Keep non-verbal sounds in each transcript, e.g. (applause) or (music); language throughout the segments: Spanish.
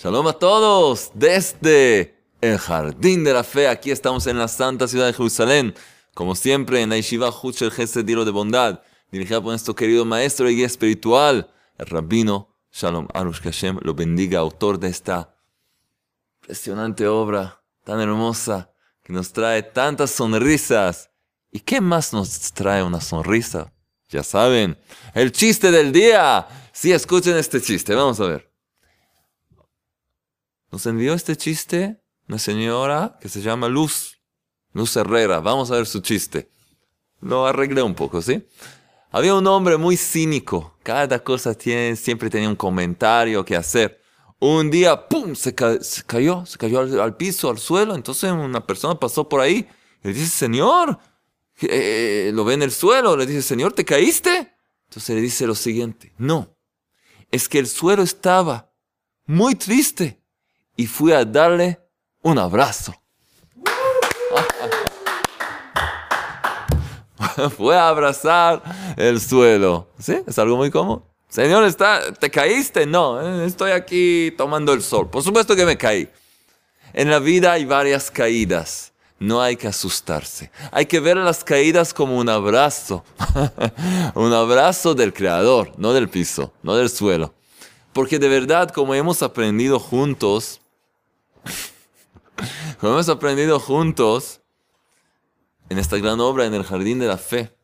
Shalom a todos desde el Jardín de la Fe. Aquí estamos en la Santa Ciudad de Jerusalén. Como siempre, en la Yeshiva Huchel Gesed de Bondad, dirigida por nuestro querido maestro y guía espiritual, el rabino Shalom Arush Hashem, lo bendiga, autor de esta impresionante obra tan hermosa que nos trae tantas sonrisas. ¿Y qué más nos trae una sonrisa? Ya saben, el chiste del día. Sí, escuchen este chiste, vamos a ver. Nos envió este chiste una señora que se llama Luz, Luz Herrera. Vamos a ver su chiste. Lo arreglé un poco, ¿sí? Había un hombre muy cínico. Cada cosa tiene, siempre tenía un comentario que hacer. Un día, ¡pum! Se, cayó, se cayó al, piso, al suelo. Entonces una persona pasó por ahí y le dice, Señor, eh, lo ve en el suelo. Le dice, Señor, ¿te caíste? Entonces le dice lo siguiente, no, es que el suelo estaba muy triste y fui a darle un abrazo. (laughs) fue a abrazar el suelo. ¿Sí? Es algo muy común. Señor, ¿está, ¿te caíste? No, eh, estoy aquí tomando el sol. Por supuesto que me caí. En la vida hay varias caídas. No hay que asustarse. Hay que ver las caídas como un abrazo. (laughs) un abrazo del Creador, no del piso, no del suelo. Porque de verdad, como hemos aprendido juntos, (laughs) como hemos aprendido juntos en esta gran obra en el jardín de la fe,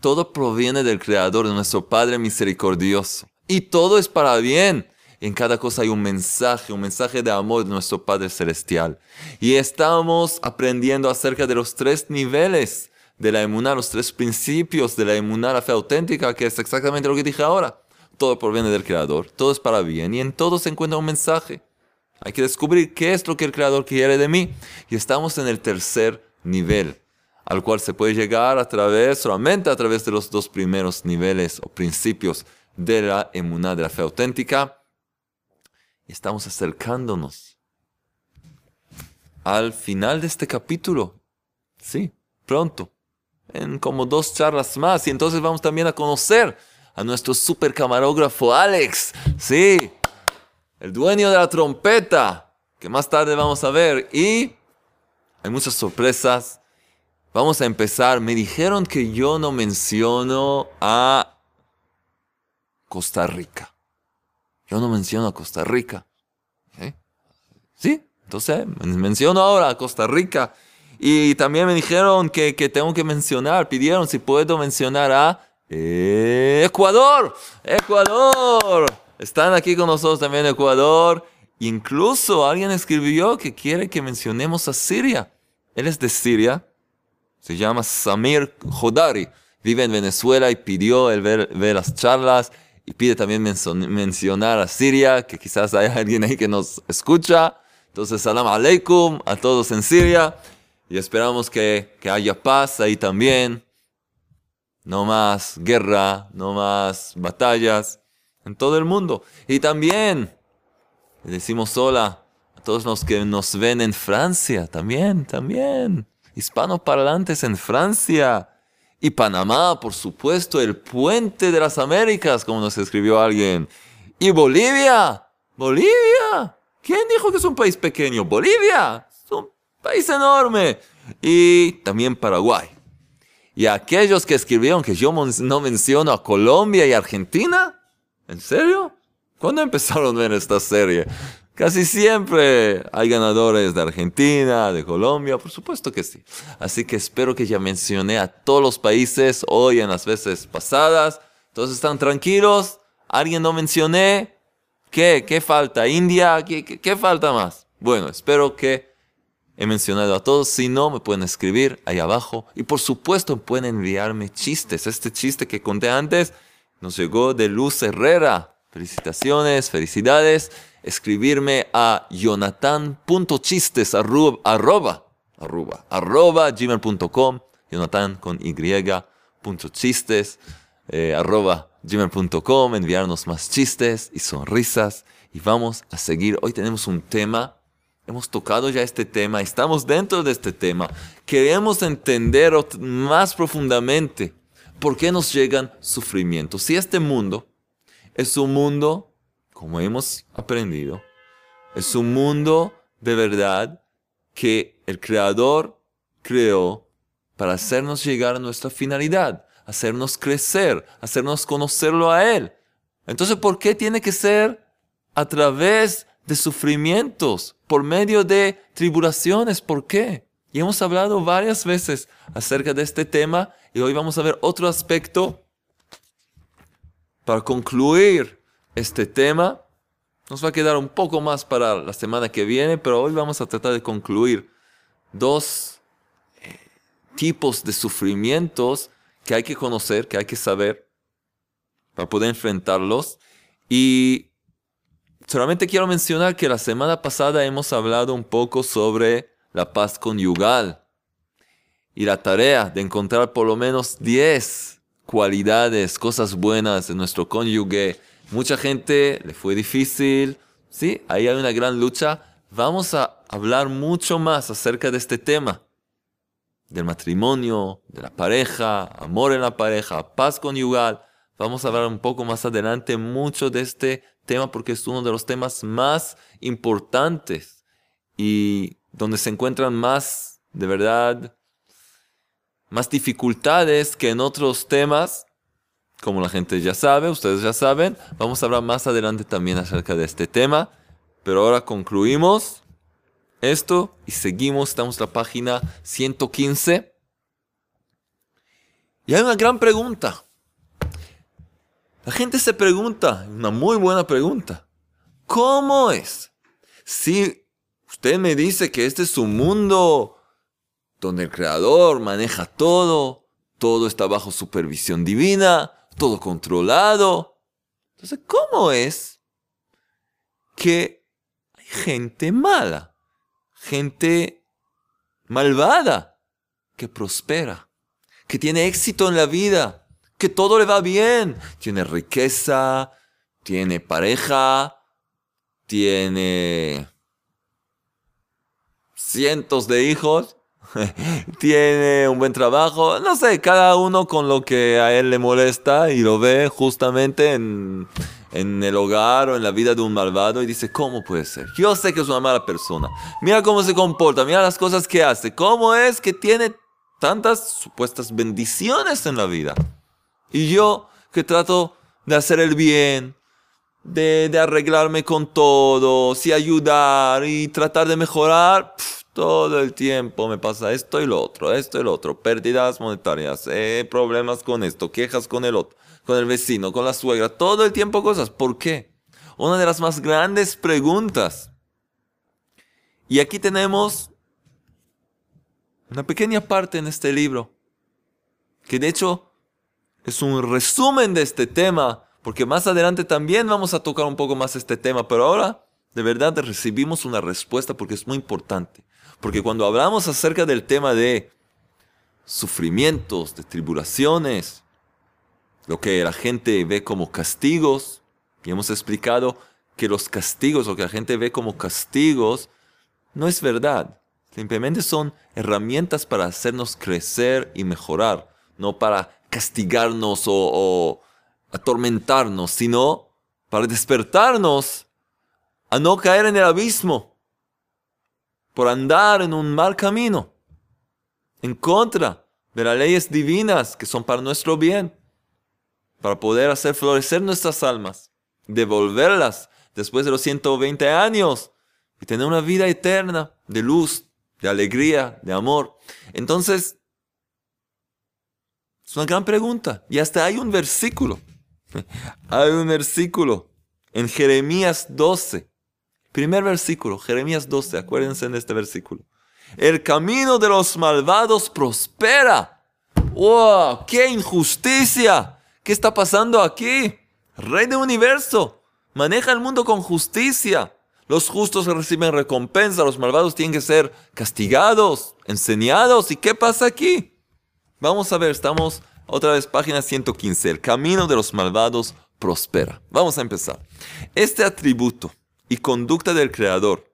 todo proviene del Creador, de nuestro Padre misericordioso. Y todo es para bien. En cada cosa hay un mensaje, un mensaje de amor de nuestro Padre Celestial. Y estamos aprendiendo acerca de los tres niveles de la emuná, los tres principios de la emuná, la fe auténtica, que es exactamente lo que dije ahora. Todo proviene del Creador, todo es para bien y en todo se encuentra un mensaje. Hay que descubrir qué es lo que el Creador quiere de mí. Y estamos en el tercer nivel, al cual se puede llegar a través, solamente a través de los dos primeros niveles o principios de la emuná, de la fe auténtica. Y estamos acercándonos al final de este capítulo. Sí, pronto. En como dos charlas más. Y entonces vamos también a conocer a nuestro super camarógrafo Alex. Sí, el dueño de la trompeta, que más tarde vamos a ver. Y hay muchas sorpresas. Vamos a empezar. Me dijeron que yo no menciono a Costa Rica. Yo no menciono a Costa Rica. ¿Eh? ¿Sí? Entonces, menciono ahora a Costa Rica. Y también me dijeron que, tengo que mencionar, pidieron si puedo mencionar a Ecuador. Ecuador. Están aquí con nosotros también en Ecuador. Incluso alguien escribió que quiere que mencionemos a Siria. Él es de Siria. Se llama Samir Jodari. Vive en Venezuela y pidió el ver, las charlas y pide también mencionar a Siria, que quizás hay alguien ahí que nos escucha. Entonces, salam aleikum a todos en Siria y esperamos que, que haya paz ahí también. No más guerra, no más batallas en todo el mundo. Y también le decimos hola a todos los que nos ven en Francia, también, también. Hispanoparlantes en Francia. Y Panamá, por supuesto, el puente de las Américas, como nos escribió alguien. Y Bolivia, Bolivia. ¿Quién dijo que es un país pequeño? Bolivia, es un país enorme. Y también Paraguay. Y aquellos que escribieron que yo no menciono a Colombia y Argentina, ¿En serio? ¿Cuándo empezaron a ver esta serie? Casi siempre hay ganadores de Argentina, de Colombia, por supuesto que sí. Así que espero que ya mencioné a todos los países hoy en las veces pasadas. Todos están tranquilos. ¿Alguien no mencioné? ¿Qué? ¿Qué falta? ¿India? ¿Qué, qué falta más? Bueno, espero que he mencionado a todos. Si no, me pueden escribir ahí abajo. Y por supuesto pueden enviarme chistes. Este chiste que conté antes nos llegó de Luz Herrera. Felicitaciones, felicidades. Escribirme a jonathan.chistes arroba, arroba, arroba, gmail.com, jonathan con y, punto chistes, eh, arroba gmail.com, enviarnos más chistes y sonrisas. Y vamos a seguir. Hoy tenemos un tema. Hemos tocado ya este tema, estamos dentro de este tema. Queremos entender más profundamente ¿por qué nos llegan sufrimientos? Si este mundo es un mundo como hemos aprendido, es un mundo de verdad que el Creador creó para hacernos llegar a nuestra finalidad, hacernos crecer, hacernos conocerlo a Él. Entonces, ¿por qué tiene que ser a través de sufrimientos, por medio de tribulaciones? ¿Por qué? Y hemos hablado varias veces acerca de este tema y hoy vamos a ver otro aspecto para concluir este tema. Nos va a quedar un poco más para la semana que viene, pero hoy vamos a tratar de concluir dos eh, tipos de sufrimientos que hay que conocer, que hay que saber para poder enfrentarlos. Y solamente quiero mencionar que la semana pasada hemos hablado un poco sobre la paz conyugal y la tarea de encontrar por lo menos 10 cualidades, cosas buenas de nuestro cónyuge. Mucha gente le fue difícil, sí, ahí hay una gran lucha. Vamos a hablar mucho más acerca de este tema, del matrimonio, de la pareja, amor en la pareja, paz conyugal. Vamos a hablar un poco más adelante mucho de este tema porque es uno de los temas más importantes y donde se encuentran más, de verdad, más dificultades que en otros temas, como la gente ya sabe, ustedes ya saben. Vamos a hablar más adelante también acerca de este tema, pero ahora concluimos esto y seguimos, estamos en la página 115. Y hay una gran pregunta. La gente se pregunta, una muy buena pregunta, ¿cómo es? Si usted me dice que este es un mundo donde el creador maneja todo, todo está bajo supervisión divina, todo controlado. Entonces, ¿cómo es que hay gente mala, gente malvada, que prospera, que tiene éxito en la vida? que todo le va bien. Tiene riqueza, tiene pareja, tiene cientos de hijos, (laughs) tiene un buen trabajo, no sé, cada uno con lo que a él le molesta y lo ve justamente en, en el hogar o en la vida de un malvado y dice, ¿cómo puede ser? Yo sé que es una mala persona. Mira cómo se comporta, mira las cosas que hace, cómo es que tiene tantas supuestas bendiciones en la vida. Y yo que trato de hacer el bien, de, arreglarme con todo, y ayudar y tratar de mejorar, todo el tiempo me pasa esto y lo otro, esto y lo otro, pérdidas monetarias, eh, problemas con esto, quejas con el otro, con el vecino, con la suegra, todo el tiempo cosas. ¿Por qué? Una de las más grandes preguntas. Y aquí tenemos una pequeña parte en este libro, que de hecho es un resumen de este tema, porque más adelante también vamos a tocar un poco más este tema, pero ahora de verdad recibimos una respuesta porque es muy importante. Porque cuando hablamos acerca del tema de sufrimientos, de tribulaciones, lo que la gente ve como castigos, y hemos explicado que los castigos, lo que la gente ve como castigos, no es verdad. Simplemente son herramientas para hacernos crecer y mejorar, no para castigarnos o, atormentarnos, sino para despertarnos a no caer en el abismo, por andar en un mal camino, en contra de las leyes divinas que son para nuestro bien, para poder hacer florecer nuestras almas, devolverlas después de los 120 años y tener una vida eterna de luz, de alegría, de amor. Entonces, es una gran pregunta. Y hasta hay un versículo. (laughs) Hay un versículo en Jeremías 12. Primer versículo, Jeremías 12. Acuérdense en este versículo. El camino de los malvados prospera. ¡Wow! ¡Qué injusticia! ¿Qué está pasando aquí? Rey del universo. Maneja el mundo con justicia. Los justos reciben recompensa, los malvados tienen que ser castigados, enseñados. ¿Y qué pasa aquí? Vamos a ver, estamos otra vez página 115. El camino de los malvados prospera. Vamos a empezar. Este atributo y conducta del Creador,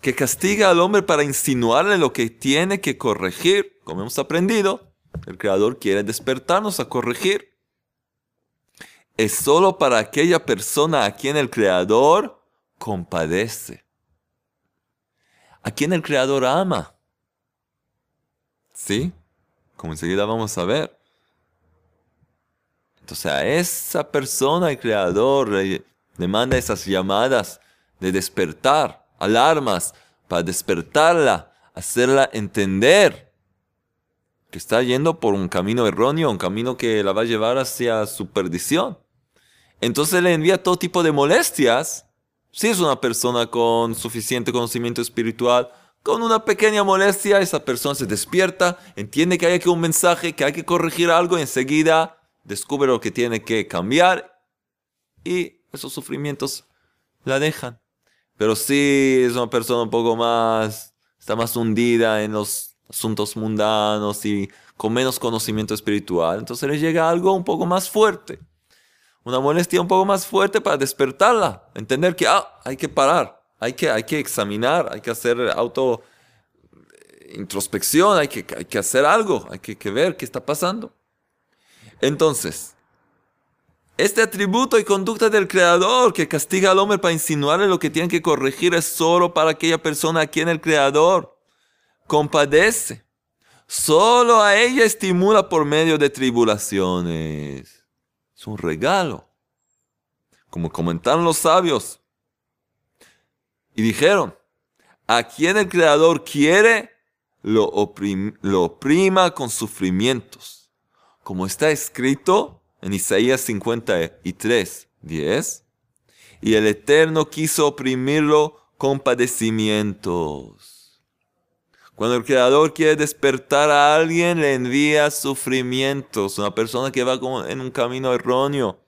que castiga al hombre para insinuarle lo que tiene que corregir, como hemos aprendido, el Creador quiere despertarnos a corregir. es solo para aquella persona a quien el Creador compadece, a quien el Creador ama. ¿Sí? Como enseguida vamos a ver. Entonces a esa persona el Creador le, manda esas llamadas de despertar, alarmas, para despertarla, hacerla entender que está yendo por un camino erróneo, un camino que la va a llevar hacia su perdición. Entonces le envía todo tipo de molestias. Si es una persona con suficiente conocimiento espiritual, con una pequeña molestia, esa persona se despierta, entiende que hay aquí un mensaje, que hay que corregir algo y enseguida descubre lo que tiene que cambiar y esos sufrimientos la dejan. Pero si es una persona un poco más, está más hundida en los asuntos mundanos y con menos conocimiento espiritual, entonces le llega algo un poco más fuerte. Una molestia un poco más fuerte para despertarla, entender que ah, hay que parar, hay que, hay que examinar, hay que hacer auto introspección, hay que, hay que hacer algo, hay que, que ver qué está pasando. Entonces, este atributo y conducta del Creador que castiga al hombre para insinuarle lo que tiene que corregir es solo para aquella persona a quien el Creador compadece. Solo a ella estimula por medio de tribulaciones. Es un regalo. Como comentaron los sabios. Y dijeron, a quien el Creador quiere, lo, lo oprima con sufrimientos. Como está escrito en Isaías 53, 10. Y el Eterno quiso oprimirlo con padecimientos. Cuando el Creador quiere despertar a alguien, le envía sufrimientos. Una persona que va en un camino erróneo.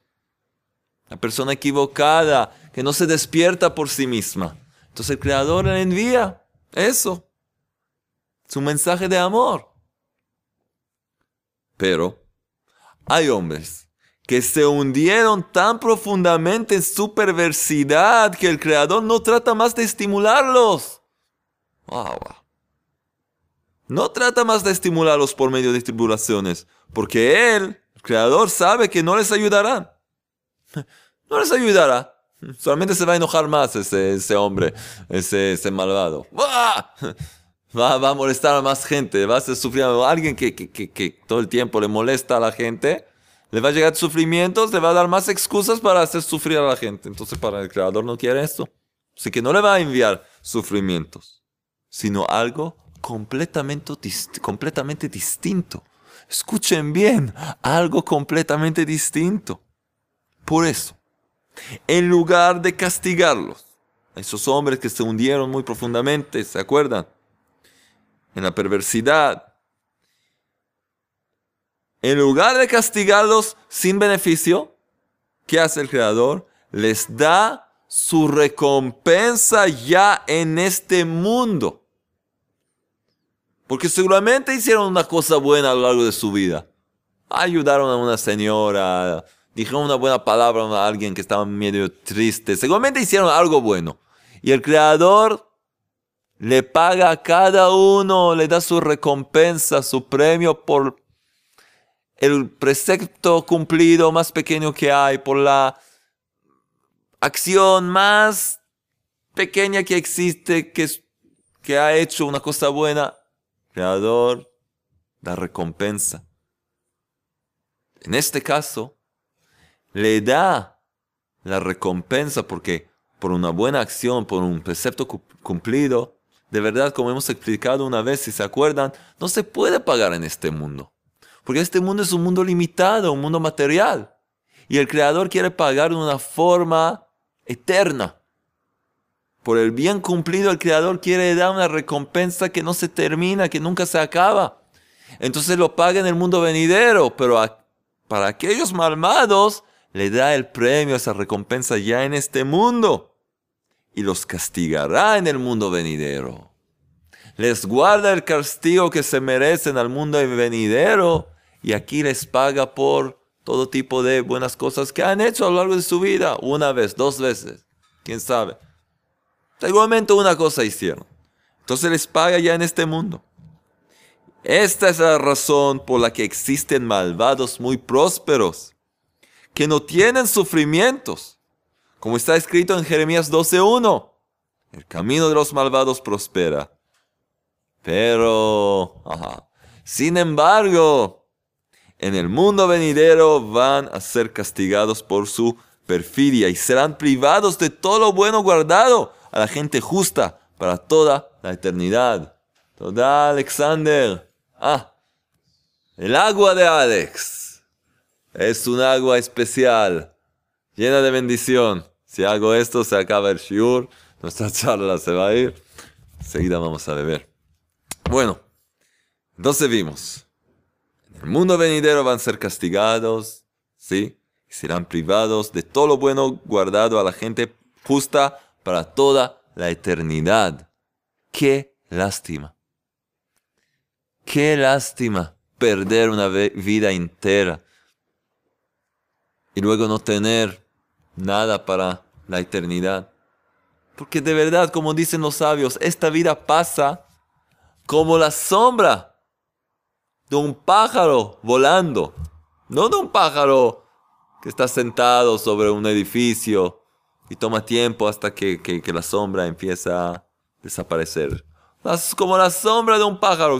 Una persona equivocada, que no se despierta por sí misma. Entonces el Creador le envía eso. Su mensaje de amor. Pero hay hombres que se hundieron tan profundamente en su perversidad que el Creador no trata más de estimularlos. No trata más de estimularlos por medio de tribulaciones, porque Él, el Creador, sabe que no les ayudará. (laughs) No les ayudará. Solamente se va a enojar más ese, hombre, ese, ese malvado. Va, a molestar a más gente, va a sufrir a alguien que, que, que, todo el tiempo le molesta a la gente. Le va a llegar sufrimientos, le va a dar más excusas para hacer sufrir a la gente. Entonces, para el creador no quiere esto. Así que no le va a enviar sufrimientos, sino algo completamente, completamente distinto. Escuchen bien, algo completamente distinto. Por eso, en lugar de castigarlos. Esos hombres que se hundieron muy profundamente, ¿se acuerdan? En la perversidad. En lugar de castigarlos sin beneficio, ¿qué hace el Creador? Les da su recompensa ya en este mundo. Porque seguramente hicieron una cosa buena a lo largo de su vida. Ayudaron a una señora, dijeron una buena palabra a alguien que estaba medio triste. Seguramente hicieron algo bueno. Y el Creador le paga a cada uno, le da su recompensa, su premio por el precepto cumplido más pequeño que hay, por la acción más pequeña que existe, que, ha hecho una cosa buena. Creador da recompensa. En este caso, le da la recompensa porque por una buena acción, por un precepto cumplido, de verdad, como hemos explicado una vez, si se acuerdan, no se puede pagar en este mundo. Porque este mundo es un mundo limitado, un mundo material. Y el Creador quiere pagar de una forma eterna. Por el bien cumplido, el Creador quiere dar una recompensa que no se termina, que nunca se acaba. Entonces lo paga en el mundo venidero, pero para aquellos malvados, le da el premio, esa recompensa ya en este mundo y los castigará en el mundo venidero. Les guarda el castigo que se merecen al mundo venidero y aquí les paga por todo tipo de buenas cosas que han hecho a lo largo de su vida, una vez, dos veces, quién sabe. Seguramente una cosa hicieron. Entonces les paga ya en este mundo. Esta es la razón por la que existen malvados muy prósperos que no tienen sufrimientos, como está escrito en Jeremías 12.1. El camino de los malvados prospera. Pero, sin embargo, en el mundo venidero van a ser castigados por su perfidia y serán privados de todo lo bueno guardado a la gente justa para toda la eternidad. Toda Alexander. Ah, el agua de Alex. Es un agua especial, llena de bendición. Si hago esto, se acaba el shiur, nuestra (laughs) charla se va a ir. Enseguida vamos a beber. Bueno, entonces vimos. En el mundo venidero van a ser castigados, ¿sí? Y serán privados de todo lo bueno guardado a la gente justa para toda la eternidad. Qué lástima. Qué lástima perder una vida entera y luego no tener nada para la eternidad. Porque de verdad, como dicen los sabios, esta vida pasa como la sombra de un pájaro volando, no de un pájaro que está sentado sobre un edificio y toma tiempo hasta que, la sombra empieza a desaparecer. Es como la sombra de un pájaro.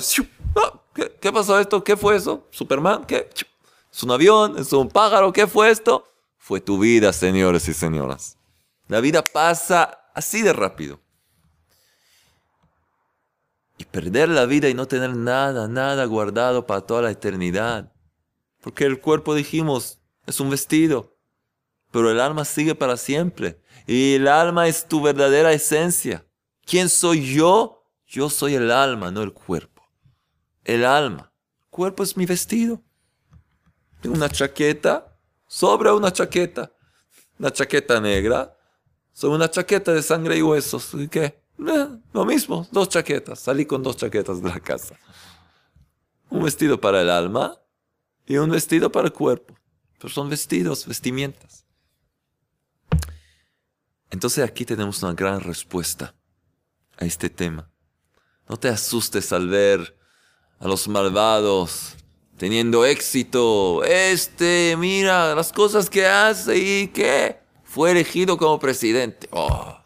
Ah, ¿Qué, pasó esto? ¿Qué fue eso? ¿Superman? ¿Qué? ¿Es un avión? ¿Es un pájaro? ¿Qué fue esto? Fue tu vida, señores y señoras. La vida pasa así de rápido. Y perder la vida y no tener nada, nada guardado para toda la eternidad. Porque el cuerpo, dijimos, es un vestido. Pero el alma sigue para siempre. Y el alma es tu verdadera esencia. ¿Quién soy yo? Yo soy el alma, no el cuerpo. El alma. El cuerpo es mi vestido. Tengo una chaqueta sobre una chaqueta. Una chaqueta negra sobre una chaqueta de sangre y huesos. ¿Y qué? Eh, lo mismo, dos chaquetas. Salí con dos chaquetas de la casa. Un vestido para el alma y un vestido para el cuerpo. Pero son vestidos, vestimientas. Entonces aquí tenemos una gran respuesta a este tema. No te asustes al ver a los malvados teniendo éxito. Este, mira las cosas que hace y que fue elegido como presidente. Oh,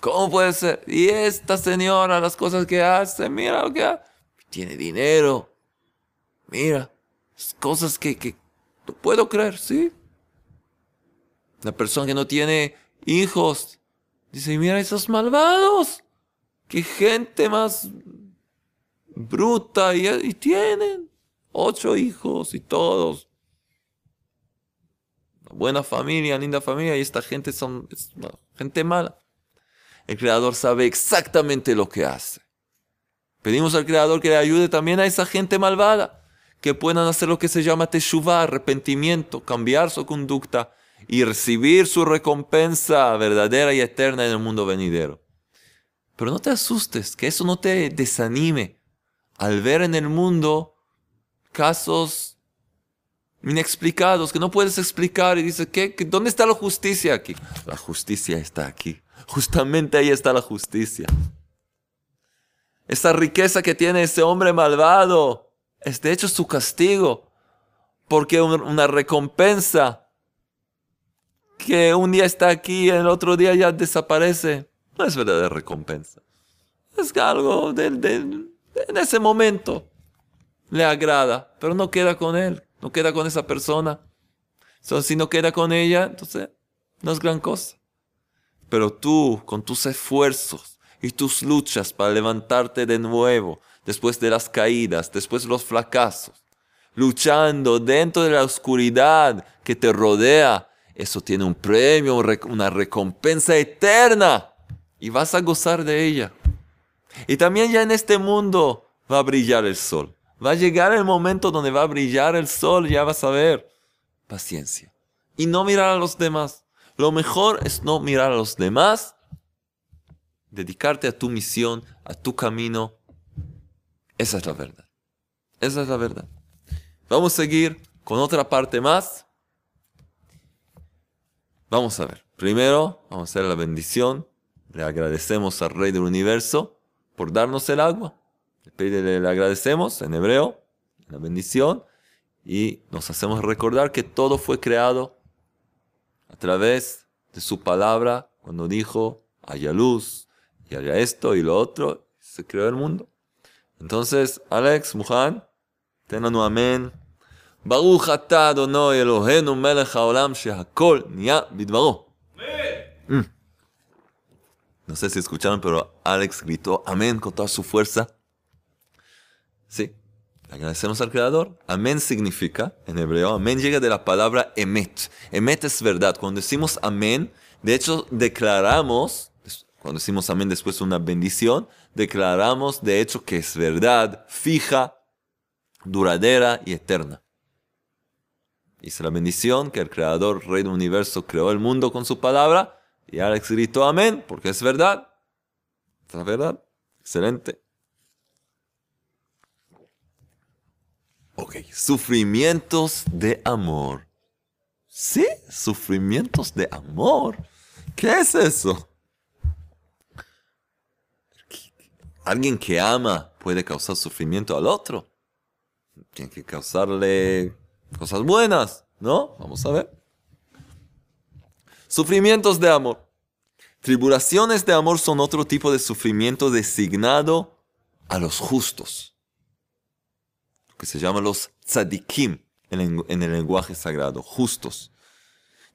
¿Cómo puede ser? Y esta señora, las cosas que hace, mira lo que hace. Tiene dinero. Mira, cosas que, que no puedo creer, ¿sí? La persona que no tiene hijos dice, mira esos malvados. Qué gente más bruta y, tienen ocho hijos y todos. buena familia, linda familia y esta gente son gente mala. El Creador sabe exactamente lo que hace. Pedimos al Creador que le ayude también a esa gente malvada, que puedan hacer lo que se llama teshuvah, arrepentimiento, cambiar su conducta y recibir su recompensa verdadera y eterna en el mundo venidero. Pero no te asustes, que eso no te desanime al ver en el mundo casos inexplicados que no puedes explicar y dices, ¿qué, ¿dónde está la justicia aquí? La justicia está aquí. Justamente ahí está la justicia. Esa riqueza que tiene ese hombre malvado es de hecho su castigo, porque una recompensa que un día está aquí y el otro día ya desaparece, no es verdadera recompensa. Es algo del en ese momento le agrada, pero no queda con él, no queda con esa persona. Entonces, si no queda con ella, entonces no es gran cosa. Pero tú, con tus esfuerzos y tus luchas para levantarte de nuevo, después de las caídas, después de los fracasos, luchando dentro de la oscuridad que te rodea, eso tiene un premio, una recompensa eterna y vas a gozar de ella. Y también ya en este mundo va a brillar el sol. Va a llegar el momento donde va a brillar el sol, ya vas a ver. Paciencia. Y no mirar a los demás. Lo mejor es no mirar a los demás, dedicarte a tu misión, a tu camino. Esa es la verdad. Esa es la verdad. Vamos a seguir con otra parte más. Vamos a ver. Primero, vamos a hacer la bendición. Le agradecemos al Rey del Universo por darnos el agua Le, le agradecemos en hebreo, la bendición, y nos hacemos recordar que todo fue creado a través de su palabra, cuando dijo, haya luz, y haya esto y lo otro, se creó el mundo. Entonces, Alex, Muhan, tengan un amén. ברוך אתה אדוני אלוהינו מלך העולם שהכל נהיה בדברו. No sé si escucharon, pero Alex gritó amén con toda su fuerza. Sí, agradecemos al Creador. Amén significa, en hebreo, amén llega de la palabra emet. Emet es verdad. Cuando decimos amén, de hecho declaramos, cuando decimos amén después de una bendición, declaramos de hecho que es verdad, fija, duradera y eterna. Hice la bendición que el Creador, Rey del Universo, creó el mundo con su palabra. Y Alex gritó amén, porque es verdad. Es verdad. Excelente. Ok, sufrimientos de amor. ¿Sí? Sufrimientos de amor. ¿Qué es eso? Alguien que ama puede causar sufrimiento al otro. Tiene que causarle Cosas buenas, ¿no? Vamos a ver. Sufrimientos de amor. Tribulaciones de amor son otro tipo de sufrimiento designado a los justos, que se llama los tzadikim en, el lenguaje sagrado, justos.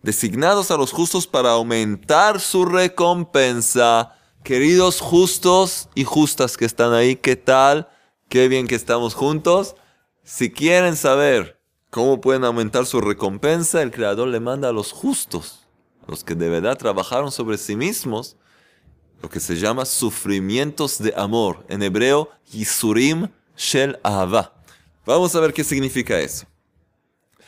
Designados a los justos para aumentar su recompensa. Queridos justos y justas que están ahí, ¿qué tal? Qué bien que estamos juntos. Si quieren saber ¿Cómo pueden aumentar su recompensa? El Creador le manda a los justos, los que de verdad trabajaron sobre sí mismos, lo que se llama sufrimientos de amor. En hebreo, Yisurim Shel Ahava. Vamos a ver qué significa eso.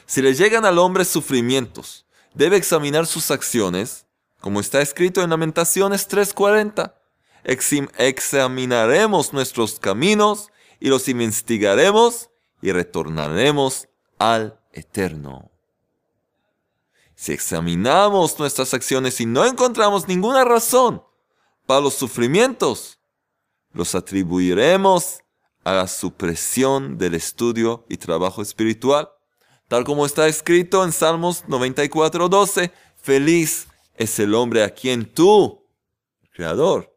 Si le llegan al hombre sufrimientos, debe examinar sus acciones, como está escrito en Lamentaciones 3:40. Examinaremos nuestros caminos y los investigaremos y retornaremos al Eterno. Si examinamos nuestras acciones y no encontramos ninguna razón para los sufrimientos, los atribuiremos a la supresión del estudio y trabajo espiritual, tal como está escrito en Salmos 94:12. Feliz es el hombre a quien tú, Creador,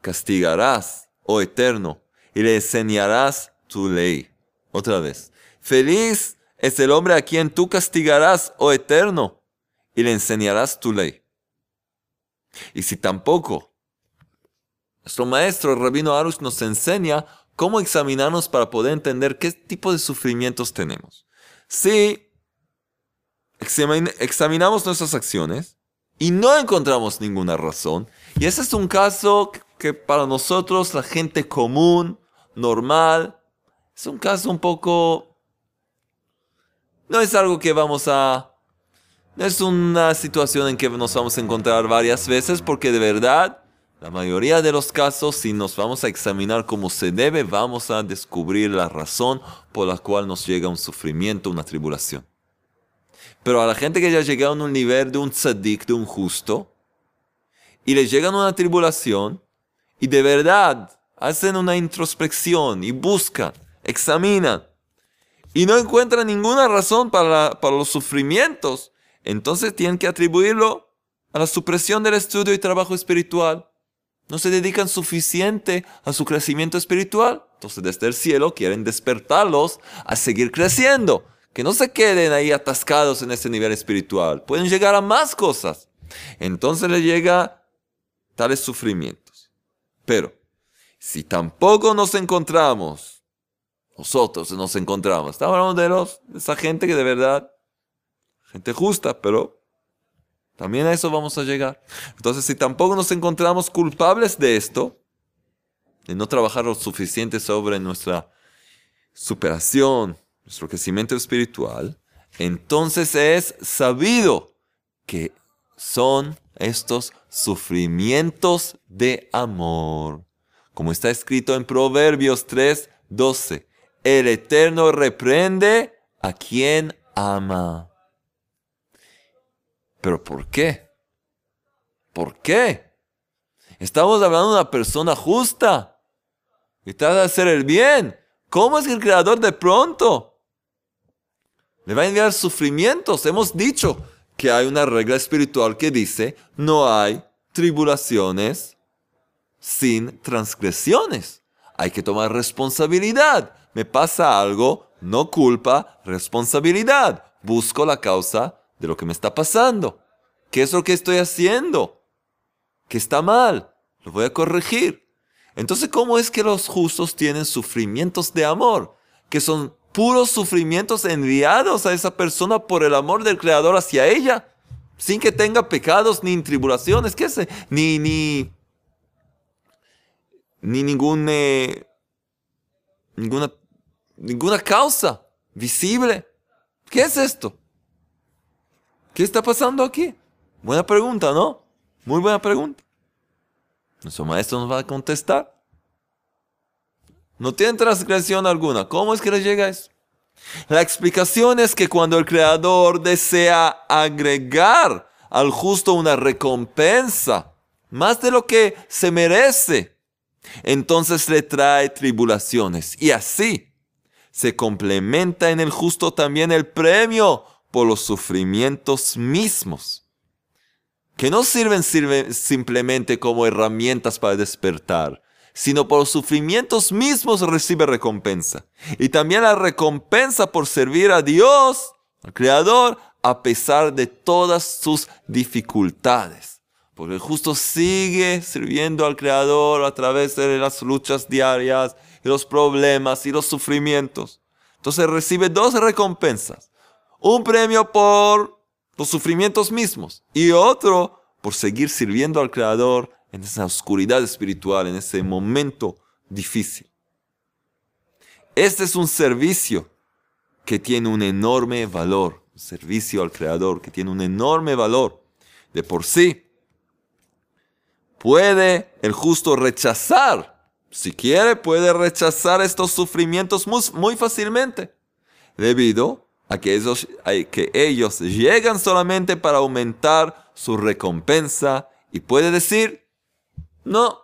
castigarás, oh Eterno, y le enseñarás tu ley. Otra vez. Feliz es el hombre a quien tú castigarás, oh eterno, y le enseñarás tu ley. Y si tampoco, nuestro maestro, el rabino Arush, nos enseña cómo examinarnos para poder entender qué tipo de sufrimientos tenemos. Si examinamos nuestras acciones y no encontramos ninguna razón, y ese es un caso que para nosotros, la gente común, normal, es un caso un poco no es algo que vamos a... No es una situación en que nos vamos a encontrar varias veces porque de verdad, la mayoría de los casos, si nos vamos a examinar como se debe, vamos a descubrir la razón por la cual nos llega un sufrimiento, una tribulación. Pero a la gente que ya llega a un nivel de un tzadik, de un justo, y le llega una tribulación, y de verdad hacen una introspección y buscan, examinan, y no encuentran ninguna razón para los sufrimientos, entonces tienen que atribuirlo a la supresión del estudio y trabajo espiritual. No se dedican suficiente a su crecimiento espiritual. Entonces desde el cielo quieren despertarlos a seguir creciendo. Que no se queden ahí atascados en ese nivel espiritual. Pueden llegar a más cosas. Entonces les llega tales sufrimientos. Pero si tampoco nos encontramos nosotros nos encontramos. Estamos hablando de, los, de esa gente que de verdad, gente justa, pero también a eso vamos a llegar. Entonces, si tampoco nos encontramos culpables de esto, de no trabajar lo suficiente sobre nuestra superación, nuestro crecimiento espiritual, entonces es sabido que son estos sufrimientos de amor. Como está escrito en Proverbios 3, 12 el Eterno reprende a quien ama. ¿Pero por qué? ¿Por qué? Estamos hablando de una persona justa y trata de hacer el bien. ¿Cómo es que el Creador de pronto le va a enviar sufrimientos? Hemos dicho que hay una regla espiritual que dice, no hay tribulaciones sin transgresiones. Hay que tomar responsabilidad. Me pasa algo, no culpa, responsabilidad. Busco la causa de lo que me está pasando. ¿Qué es lo que estoy haciendo? ¿Qué está mal? Lo voy a corregir. Entonces, ¿cómo es que los justos tienen sufrimientos de amor? Que son puros sufrimientos enviados a esa persona por el amor del Creador hacia ella, sin que tenga pecados ni tribulaciones, ¿qué sé? Ni, ni, ni eh, ninguna, ninguna causa visible. ¿Qué es esto? ¿Qué está pasando aquí? Buena pregunta, ¿no? Muy buena pregunta. Nuestro maestro nos va a contestar. No tiene transgresión alguna. ¿Cómo es que le llega eso? La explicación es que cuando el Creador desea agregar al justo una recompensa, más de lo que se merece, entonces le trae tribulaciones. Y así se complementa en el justo también el premio por los sufrimientos mismos que no sirven simplemente como herramientas para despertar, sino por los sufrimientos mismos recibe recompensa. Y también la recompensa por servir a Dios, al Creador, a pesar de todas sus dificultades. Porque el justo sigue sirviendo al Creador a través de las luchas diarias y los problemas y los sufrimientos. Entonces recibe dos recompensas. Un premio por los sufrimientos mismos, y otro por seguir sirviendo al Creador en esa oscuridad espiritual, en ese momento difícil. Este es un servicio que tiene un enorme valor, un servicio al Creador que tiene un enorme valor de por sí. Puede el justo rechazar, si quiere, puede rechazar estos sufrimientos muy, fácilmente, debido a que ellos, que ellos llegan solamente para aumentar su recompensa y puede decir, no,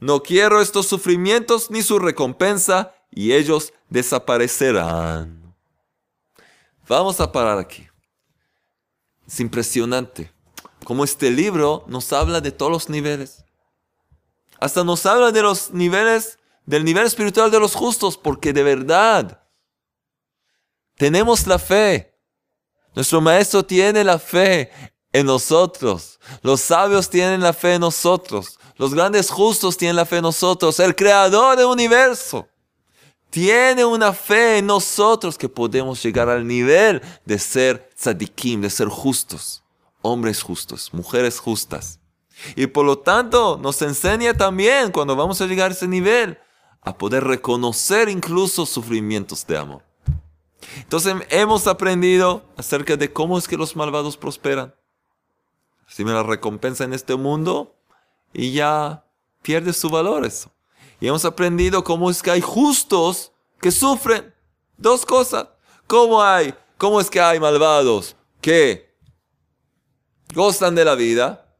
no quiero estos sufrimientos ni su recompensa y ellos desaparecerán. Vamos a parar aquí. Es impresionante cómo este libro nos habla de todos los niveles. Hasta nos habla de los niveles, del nivel espiritual de los justos, porque de verdad, tenemos la fe. Nuestro maestro tiene la fe en nosotros. Los sabios tienen la fe en nosotros. Los grandes justos tienen la fe en nosotros. El creador del universo tiene una fe en nosotros que podemos llegar al nivel de ser tzadikim, de ser justos. Hombres justos, mujeres justas. Y por lo tanto nos enseña también cuando vamos a llegar a ese nivel a poder reconocer incluso sufrimientos de amor. Entonces hemos aprendido acerca de cómo es que los malvados prosperan. Reciben la recompensa en este mundo y ya pierde su valor eso. Y hemos aprendido cómo es que hay justos que sufren. Dos cosas. ¿Cómo hay? ¿Cómo es que hay malvados que gozan de la vida?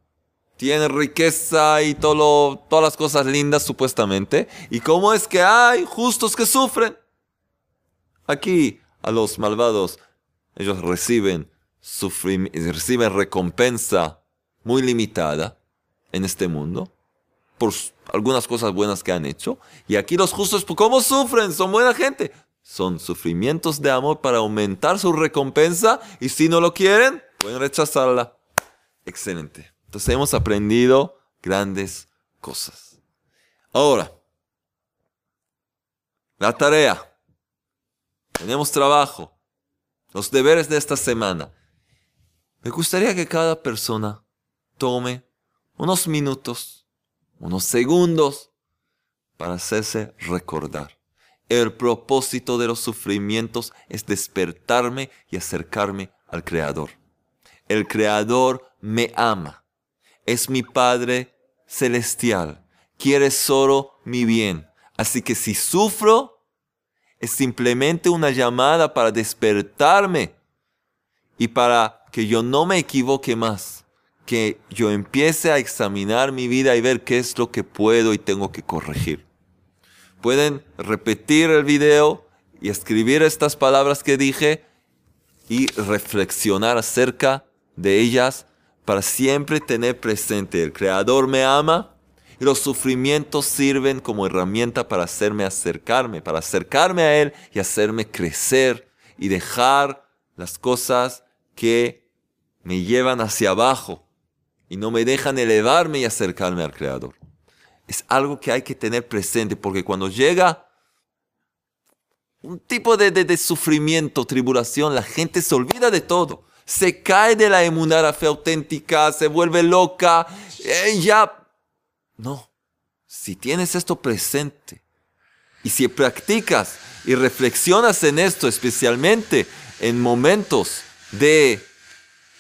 Tienen riqueza y todo todas las cosas lindas supuestamente. ¿Y cómo es que hay justos que sufren? Aquí a los malvados, ellos reciben, reciben recompensa muy limitada en este mundo por algunas cosas buenas que han hecho. Y aquí los justos, ¿cómo sufren? Son buena gente. Son sufrimientos de amor para aumentar su recompensa y si no lo quieren, pueden rechazarla. Excelente. Entonces hemos aprendido grandes cosas. Ahora, la tarea. Tenemos trabajo. Los deberes de esta semana. Me gustaría que cada persona tome unos minutos, unos segundos para hacerse recordar. El propósito de los sufrimientos es despertarme y acercarme al Creador. El Creador me ama. Es mi Padre celestial. Quiere solo mi bien. Así que si sufro, es simplemente una llamada para despertarme y para que yo no me equivoque más, que yo empiece a examinar mi vida y ver qué es lo que puedo y tengo que corregir. Pueden repetir el video y escribir estas palabras que dije y reflexionar acerca de ellas para siempre tener presente, el Creador me ama y los sufrimientos sirven como herramienta para hacerme acercarme, para acercarme a Él y hacerme crecer y dejar las cosas que me llevan hacia abajo y no me dejan elevarme y acercarme al Creador. Es algo que hay que tener presente porque cuando llega un tipo de, sufrimiento, tribulación, la gente se olvida de todo. Se cae de la emunar fe auténtica, se vuelve loca, eh, ya. No, si tienes esto presente y si practicas y reflexionas en esto, especialmente en momentos de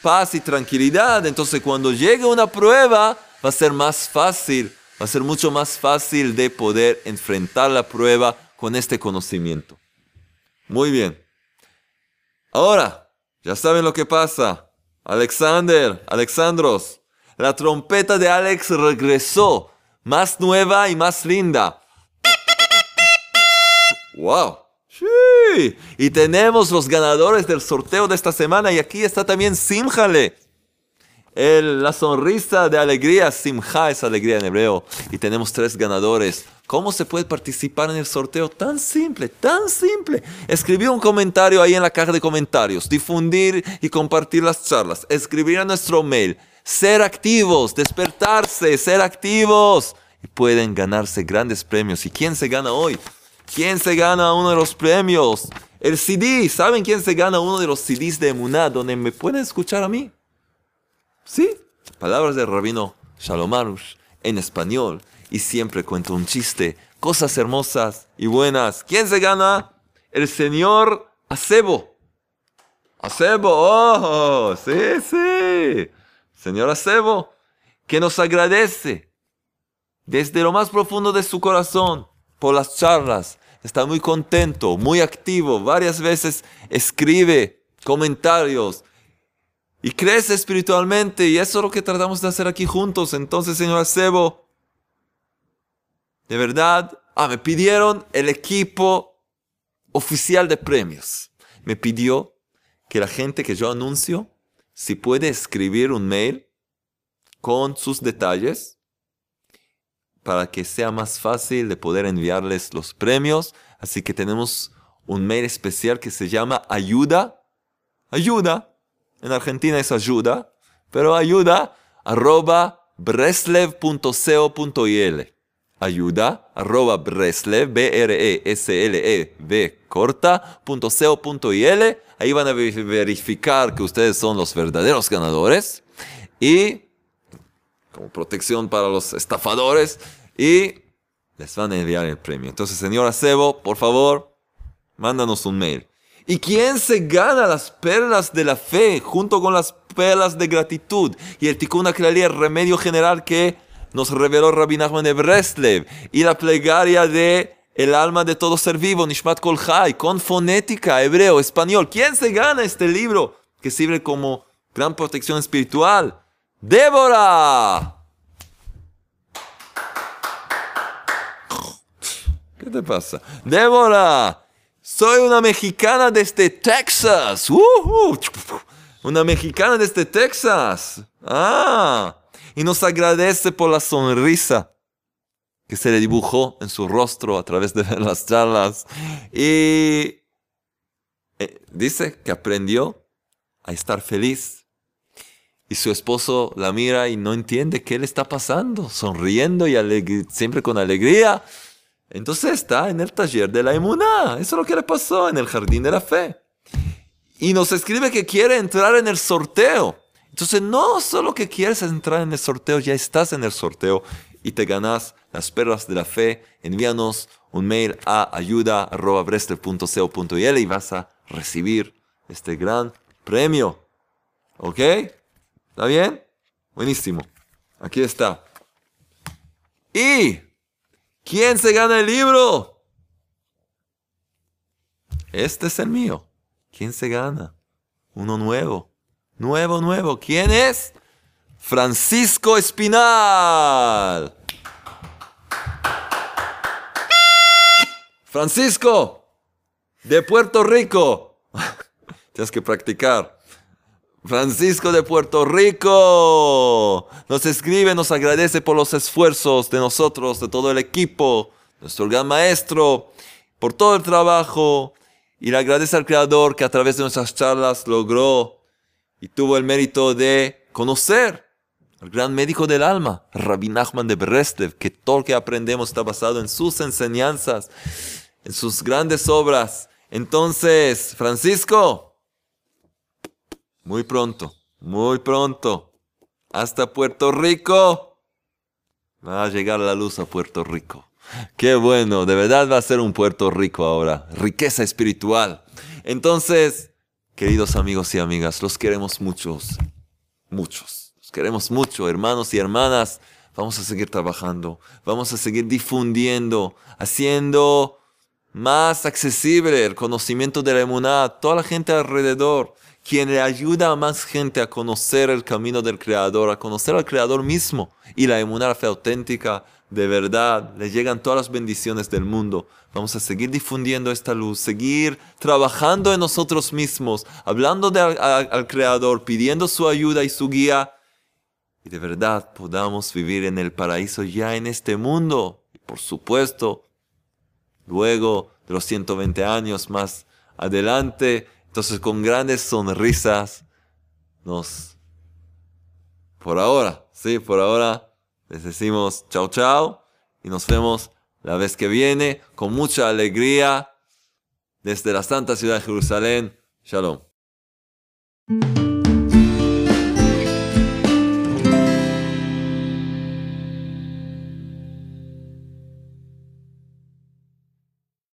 paz y tranquilidad, entonces cuando llegue una prueba va a ser más fácil, va a ser mucho más fácil de poder enfrentar la prueba con este conocimiento. Muy bien. Ahora, ya saben lo que pasa. Alexander, Alexandros, la trompeta de Alex regresó, más nueva y más linda. ¡Wow! Sí. Y tenemos los ganadores del sorteo de esta semana y aquí está también Simjale la sonrisa de alegría, simja es alegría en hebreo. Y tenemos tres ganadores. ¿Cómo se puede participar en el sorteo? Tan simple, tan simple. Escribir un comentario ahí en la caja de comentarios. Difundir y compartir las charlas. Escribir a nuestro mail. Ser activos, despertarse, ser activos. Y pueden ganarse grandes premios. ¿Y quién se gana hoy? ¿Quién se gana uno de los premios? El CD. ¿Saben quién se gana uno de los CDs de Emuná donde me pueden escuchar a mí? Sí, palabras del rabino Shalomarush en español y siempre cuento un chiste, cosas hermosas y buenas. ¿Quién se gana? El señor Acebo. Acebo, oh, sí, sí. Señor Acebo, que nos agradece desde lo más profundo de su corazón por las charlas. Está muy contento, muy activo. Varias veces escribe comentarios y crece espiritualmente. Y eso es lo que tratamos de hacer aquí juntos. Entonces, señor Acebo, de verdad, ah, me pidieron el equipo oficial de premios. Me pidió que la gente que yo anuncio, si puede escribir un mail con sus detalles para que sea más fácil de poder enviarles los premios. Así que tenemos un mail especial que se llama ayuda, ayuda en Argentina es ayuda, pero ayuda arroba breslev.co.il. Ayuda arroba breslev, B-R-E-S-L-E-V corta, punto Ahí van a verificar que ustedes son los verdaderos ganadores. Y como protección para los estafadores. Y les van a enviar el premio. Entonces, señor Acebo, por favor, mándanos un mail. ¿Y quién se gana las perlas de la fe junto con las perlas de gratitud? Y el Tikkun el remedio general que nos reveló Rabbi Nachman de Breslev. Y la plegaria de el alma de todo ser vivo, Nishmat Kol con fonética, hebreo, español. ¿Quién se gana este libro que sirve como gran protección espiritual? ¡Débora! ¿Qué te pasa? ¡Débora! Soy una mexicana desde Texas. Una mexicana desde Texas. Ah. Y nos agradece por la sonrisa que se le dibujó en su rostro a través de (laughs) las charlas. Y eh, dice que aprendió a estar feliz. Y su esposo la mira y no entiende qué le está pasando, sonriendo y siempre con alegría. Entonces está en el taller de la emuná. Eso es lo que le pasó en el jardín de la fe. Y nos escribe que quiere entrar en el sorteo. Entonces no solo que quieres entrar en el sorteo, ya estás en el sorteo y te ganas las perlas de la fe. Envíanos un mail a ayuda.brester.co.il y vas a recibir este gran premio. ¿Ok? ¿Está bien? Buenísimo. Aquí está. Y ¿Quién se gana el libro? Este es el mío. ¿Quién se gana? Uno nuevo. Nuevo, nuevo. ¿Quién es? Francisco Espinal. Francisco, de Puerto Rico. (laughs) Tienes que practicar. Francisco de Puerto Rico nos escribe, nos agradece por los esfuerzos de nosotros, de todo el equipo, nuestro gran maestro, por todo el trabajo y le agradece al Creador que a través de nuestras charlas logró y tuvo el mérito de conocer al gran médico del alma, Rabbi Nachman de Breslev, que todo lo que aprendemos está basado en sus enseñanzas, en sus grandes obras. Entonces, Francisco, muy pronto, muy pronto, hasta Puerto Rico, va a llegar la luz a Puerto Rico. Qué bueno, de verdad va a ser un Puerto Rico ahora, riqueza espiritual. Entonces, queridos amigos y amigas, los queremos muchos, muchos. Queremos mucho, hermanos y hermanas. Vamos a seguir trabajando, vamos a seguir difundiendo, haciendo más accesible el conocimiento de la emuná a toda la gente alrededor, quien le ayuda a más gente a conocer el camino del Creador, a conocer al Creador mismo y la emuná, la fe auténtica, de verdad, le llegan todas las bendiciones del mundo. Vamos a seguir difundiendo esta luz, seguir trabajando en nosotros mismos, hablando al Creador, pidiendo su ayuda y su guía. Y de verdad podamos vivir en el paraíso ya en este mundo. Y por supuesto, luego de los 120 años más adelante, entonces con grandes sonrisas, nos... Por ahora, sí, por ahora les decimos chao chao y nos vemos la vez que viene con mucha alegría desde la Santa Ciudad de Jerusalén. Shalom.